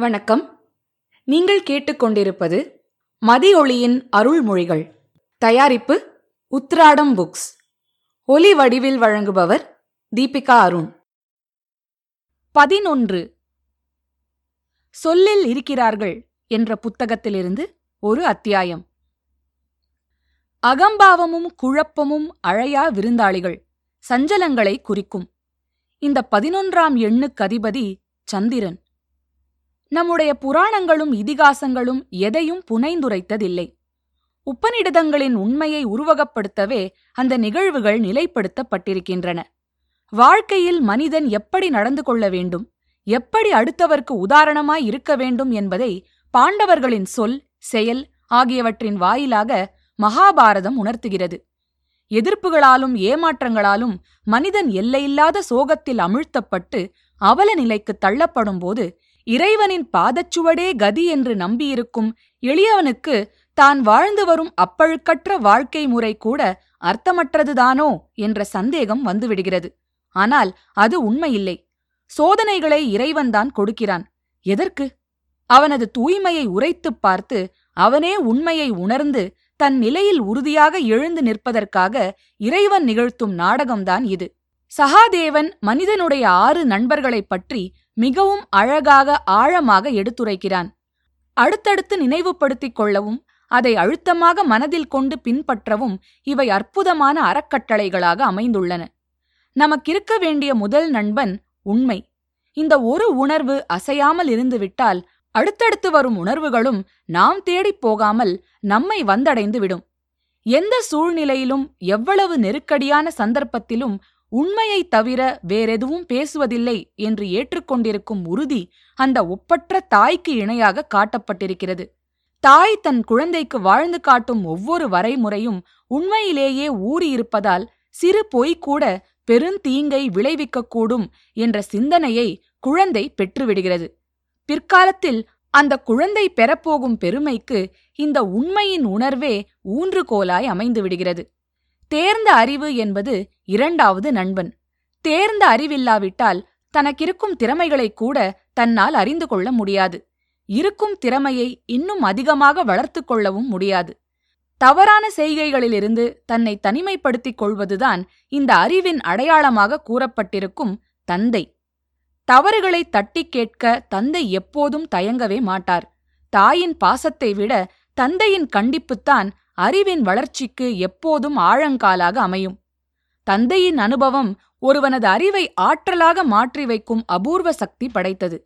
வணக்கம். நீங்கள் கேட்டுக்கொண்டிருப்பது மதியொளியின் அருள்மொழிகள். தயாரிப்பு உத்ராடம் புக்ஸ். ஒலி வடிவில் வழங்குபவர் தீபிகா அருண். பதினொன்று. சொல்லில் இருக்கிறார்கள் என்ற புத்தகத்திலிருந்து ஒரு அத்தியாயம். அகம்பாவமும் குழப்பமும் அழையா விருந்தாளிகள் சஞ்சலங்களை குறிக்கும். இந்த பதினொன்றாம் எண்ணுக்கு அதிபதி சந்திரன். நம்முடைய புராணங்களும் இதிகாசங்களும் எதையும் புனைந்துரைத்ததில்லை. உப்பநிடதங்களின் உண்மையை உருவகப்படுத்தவே அந்த நிகழ்வுகள் நிலைப்படுத்தப்பட்டிருக்கின்றன. வாழ்க்கையில் மனிதன் எப்படி நடந்து கொள்ள வேண்டும் எப்படி அடுத்தவர்க்கு உதாரணமாய் இருக்க வேண்டும் என்பதை பாண்டவர்களின் சொல் செயல் ஆகியவற்றின் வாயிலாக மகாபாரதம் உணர்த்துகிறது. எதிர்ப்புகளாலும் ஏமாற்றங்களாலும் மனிதன் எல்லையில்லாத சோகத்தில் அமிழ்த்தப்பட்டு அவல நிலைக்கு தள்ளப்படும்போது இறைவனின் பாதச்சுவடே கதி என்று நம்பியிருக்கும் எளியவனுக்கு தான் வாழ்ந்து வரும் அப்பழுக்கற்ற வாழ்க்கை முறை கூட அர்த்தமற்றதுதானோ என்ற சந்தேகம் வந்துவிடுகிறது. ஆனால் அது உண்மையில்லை. சோதனைகளை இறைவன்தான் கொடுக்கிறான். எதற்கு? அவனது தூய்மையை உரைத்துப் பார்த்து அவனே உண்மையை உணர்ந்து தன் நிலையில் உறுதியாக எழுந்து நிற்பதற்காக இறைவன் நிகழ்த்தும் நாடகம்தான் இது. சகாதேவன் மனிதனுடைய ஆறு நண்பர்களைப் பற்றி மிகவும் அழகாக ஆழமாக எடுத்துரைக்கிறான். அடுத்தடுத்து நினைவுபடுத்திக் கொள்ளவும் அதை அழுத்தமாக மனதில் கொண்டு பின்பற்றவும் இவை அற்புதமான அறக்கட்டளைகளாக அமைந்துள்ளன. நமக்கிருக்க வேண்டிய முதல் நண்பன் உண்மை. இந்த ஒரு உணர்வு அசையாமல் இருந்துவிட்டால் அடுத்தடுத்து வரும் உணர்வுகளும் நாம் தேடிப் போகாமல் நம்மை வந்தடைந்து விடும் எந்த சூழ்நிலையிலும் எவ்வளவு நெருக்கடியான சந்தர்ப்பத்திலும் உண்மையைத் தவிர வேறெதுவும் பேசுவதில்லை என்று ஏற்றுக்கொண்டிருக்கும் உறுதி அந்த ஒப்பற்ற தாய்க்கு இணையாக காட்டப்பட்டிருக்கிறது. தாய் தன் குழந்தைக்கு வாழ்ந்து காட்டும் ஒவ்வொரு வரைமுறையும் உண்மையிலேயே ஊறியிருப்பதால் சிறு பொய் கூட பெருந்தீங்கை விளைவிக்கக்கூடும் என்ற சிந்தனையை குழந்தை பெற்றுவிடுகிறது. பிற்காலத்தில் அந்த குழந்தை பெறப்போகும் பெருமைக்கு இந்த உண்மையின் உணர்வே ஊன்றுகோலாய் அமைந்து விடுகிறது தேர்ந்த அறிவு என்பது இரண்டாவது நண்பன். தேர்ந்த அறிவில்லாவிட்டால் தனக்கிருக்கும் திறமைகளைக் கூட தன்னால் அறிந்து கொள்ள முடியாது. இருக்கும் திறமையை இன்னும் அதிகமாக வளர்த்து கொள்ளவும் முடியாது. தவறான செய்கைகளிலிருந்து தன்னை தனிமைப்படுத்திக் கொள்வதுதான் இந்த அறிவின் அடையாளமாக கூறப்பட்டிருக்கும் தந்தை. தவறுகளை தட்டிக் கேட்க தந்தை எப்போதும் தயங்கவே மாட்டார். தாயின் பாசத்தை விட தந்தையின் கண்டிப்புத்தான் அறிவின் வளர்ச்சிக்கு எப்போதும் ஆழங்காலாக அமையும். தந்தையின் அனுபவம் ஒருவனது அறிவை ஆற்றலாக மாற்றி வைக்கும் அபூர்வ சக்தி படைத்தது.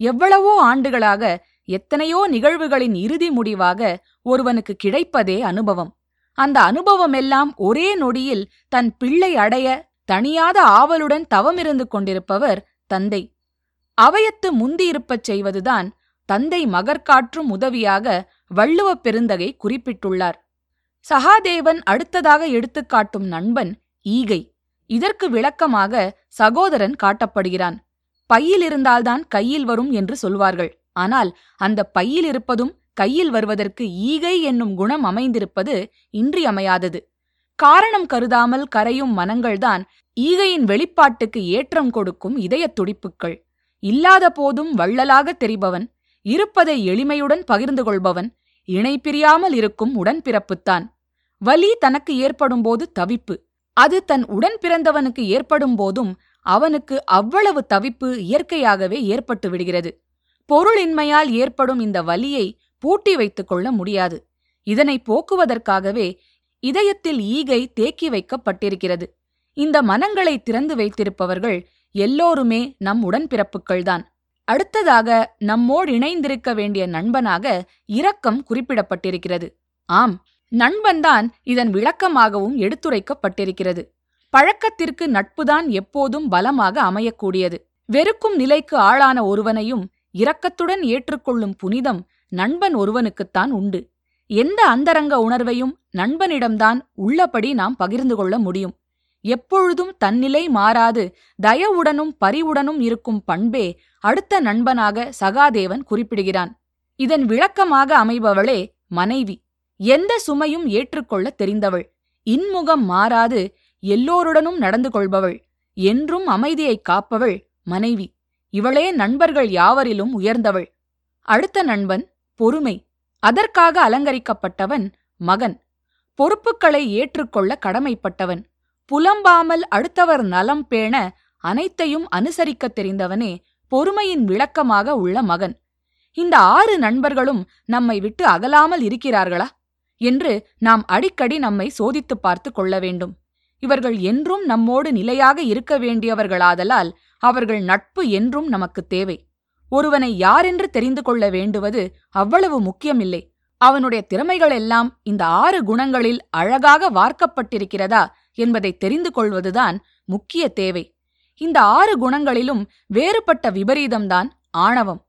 எவ்வளவோ ஆண்டுகளாக எத்தனையோ நிகழ்வுகளின் இறுதி முடிவாக ஒருவனுக்கு கிடைப்பதே அனுபவம். அந்த அனுபவமெல்லாம் ஒரே நொடியில் தன் பிள்ளை அடைய தனியாத ஆவலுடன் தவமிருந்து கொண்டிருப்பவர் தந்தை. அவையத்து முந்தியிருப்பச் செய்வதுதான் தந்தை மகற்காற்றும் உதவியாக வள்ளுவப் பெருந்தகை குறிப்பிட்டுள்ளார். சகாதேவன் அடுத்ததாக எடுத்துக்காட்டும் நண்பன் ஈகை. இதற்கு விளக்கமாக சகோதரன் காட்டப்படுகிறான். பையில் இருந்தால்தான் கையில் வரும் என்று சொல்வார்கள். ஆனால் அந்த பையில் இருப்பதும் கையில் வருவதற்கு ஈகை என்னும் குணம் அமைந்திருப்பது இன்றியமையாதது. காரணம் கருதாமல் கரையும் மனங்கள்தான் ஈகையின் வெளிப்பாட்டுக்கு ஏற்றம் கொடுக்கும் இதயத் துடிப்புக்கள். இல்லாத போதும் வள்ளலாக தெரிபவன் இருப்பதை எளிமையுடன் பகிர்ந்து கொள்பவன் இணை பிரியாமல் இருக்கும் உடன்பிறப்புத்தான். வலி தனக்கு ஏற்படும்போது தவிப்பு. அது தன் உடன் பிறந்தவனுக்கு ஏற்படும் போதும் அவனுக்கு அவ்வளவு தவிப்பு இயற்கையாகவே ஏற்பட்டு விடுகிறது. பொருளின்மையால் ஏற்படும் இந்த வலியை பூட்டி வைத்துக் கொள்ள முடியாது. இதனை போக்குவதற்காகவே இதயத்தில் ஈகை தேக்கி வைக்கப்பட்டிருக்கிறது. இந்த மனங்களை திறந்து வைத்திருப்பவர்கள் எல்லோருமே நம் உடன்பிறப்புகள்தான் அடுத்ததாக நம்மோடு இணைந்திருக்க வேண்டிய நண்பனாக இரக்கம் குறிப்பிடப்பட்டிருக்கிறது. ஆம் நண்பன்தான் இதன் விளக்கமாகவும் எடுத்துரைக்கப்பட்டிருக்கிறது. பழக்கத்திற்கு நட்புதான் எப்போதும் பலமாக அமையக்கூடியது. வெறுக்கும் நிலைக்கு ஆளான ஒருவனையும் இரக்கத்துடன் ஏற்றுக்கொள்ளும் புனிதம் நண்பன் ஒருவனுக்குத்தான் உண்டு. எந்த அந்தரங்க உணர்வையும் நண்பனிடம்தான் உள்ளபடி நாம் பகிர்ந்து கொள்ள முடியும். எப்பொழுதும் தன்னிலை மாறாது தயவுடனும் பரிவுடனும் இருக்கும் பண்பே அடுத்த நண்பனாக சகாதேவன் குறிப்பிடுகிறான். இதன் விளக்கமாக அமைபவளே மனைவி. எந்த சுமையும் ஏற்றுக்கொள்ள தெரிந்தவள். இன்முகம் மாறாது எல்லோருடனும் நடந்து கொள்பவள். என்றும் அமைதியைக் காப்பவள் மனைவி. இவளே நண்பர்கள் யாவரிலும் உயர்ந்தவள். அடுத்த நண்பன் பொறுமை. அதற்காக அலங்கரிக்கப்பட்டவன் மகன். பொறுப்புகளை ஏற்றுக்கொள்ள கடமைப்பட்டவன். புலம்பாமல் அடுத்தவர் நலம் பேண அனைத்தையும் அனுசரிக்கத் தெரிந்தவனே பொறுமையின் விளக்கமாக உள்ள மகன். இந்த ஆறு நண்பர்களும் நம்மை விட்டு அகலாமல் இருக்கிறார்களா? என்று நாம் அடிக்கடி நம்மை சோதித்துப் பார்த்து கொள்ள வேண்டும். இவர்கள் என்றும் நம்மோடு நிலையாக இருக்க வேண்டியவர்களாதலால் அவர்கள் நட்பு என்றும் நமக்கு தேவை. ஒருவனை யாரென்று தெரிந்து கொள்ள வேண்டுவது அவ்வளவு முக்கியமில்லை. அவனுடைய திறமைகள் எல்லாம் இந்த ஆறு குணங்களில் அழகாக வார்க்கப்பட்டிருக்கிறதா என்பதை தெரிந்து கொள்வதுதான் முக்கிய தேவை. இந்த ஆறு குணங்களிலும் வேறுபட்ட விபரீதம்தான் ஆணவம்.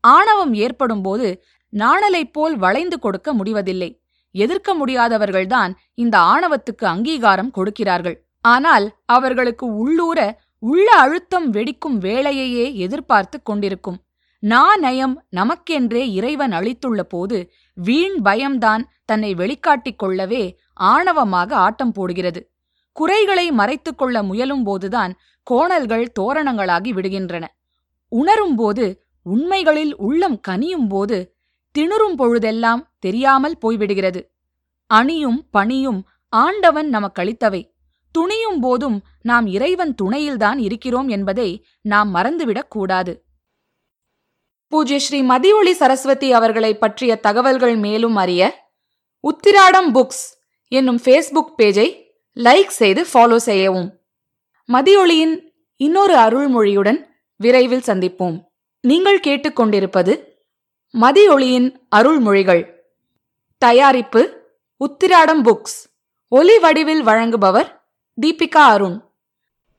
ஆணவம் ஏற்படும்போது நாணலைப் போல் வளைந்து கொடுக்க முடிவதில்லை. எதிர்க்க முடியாதவர்கள்தான் இந்த ஆணவத்துக்கு அங்கீகாரம் கொடுக்கிறார்கள். ஆனால் அவர்களுக்கு உள்ளூர உள்ள அழுத்தம் வெடிக்கும் வேளையையே எதிர்பார்த்து கொண்டிருக்கும். நயம் நமக்கென்றே இறைவன் அளித்துள்ள போது வீண் பயம்தான் தன்னை வெளிக்காட்டிக் கொள்ளவே ஆணவமாக ஆட்டம் போடுகிறது. குறைகளை மறைத்துக் கொள்ள முயலும் போதுதான் கோணல்கள் தோரணங்களாகி விடுகின்றன. உணரும்போது உண்மைகளில் உள்ளம் கனியும் போது திணுறும் பொழுதெல்லாம் தெரியாமல் போய்விடுகிறது. அணியும் பணியும் ஆண்டவன் நமக்களித்தவை. துணியும் போதும் நாம் இறைவன் துணையில்தான் இருக்கிறோம் என்பதை நாம் மறந்துவிடக் கூடாது. பூஜ்ய ஸ்ரீ மதியொளி சரஸ்வதி அவர்களை பற்றிய தகவல்கள் மேலும் அறிய உத்திராடம் புக்ஸ் என்னும் ஃபேஸ்புக் பேஜை லைக் செய்து ஃபாலோ செய்யவும். மதியொளியின் இன்னொரு அருள்மொழியுடன் விரைவில் சந்திப்போம். நீங்கள் கேட்டுக்கொண்டிருப்பது மதியொளியின் அருள்மொழிகள். தயாரிப்பு உத்திராடம் புக்ஸ். ஒலி வடிவில் வழங்குபவர் தீபிகா அருண்.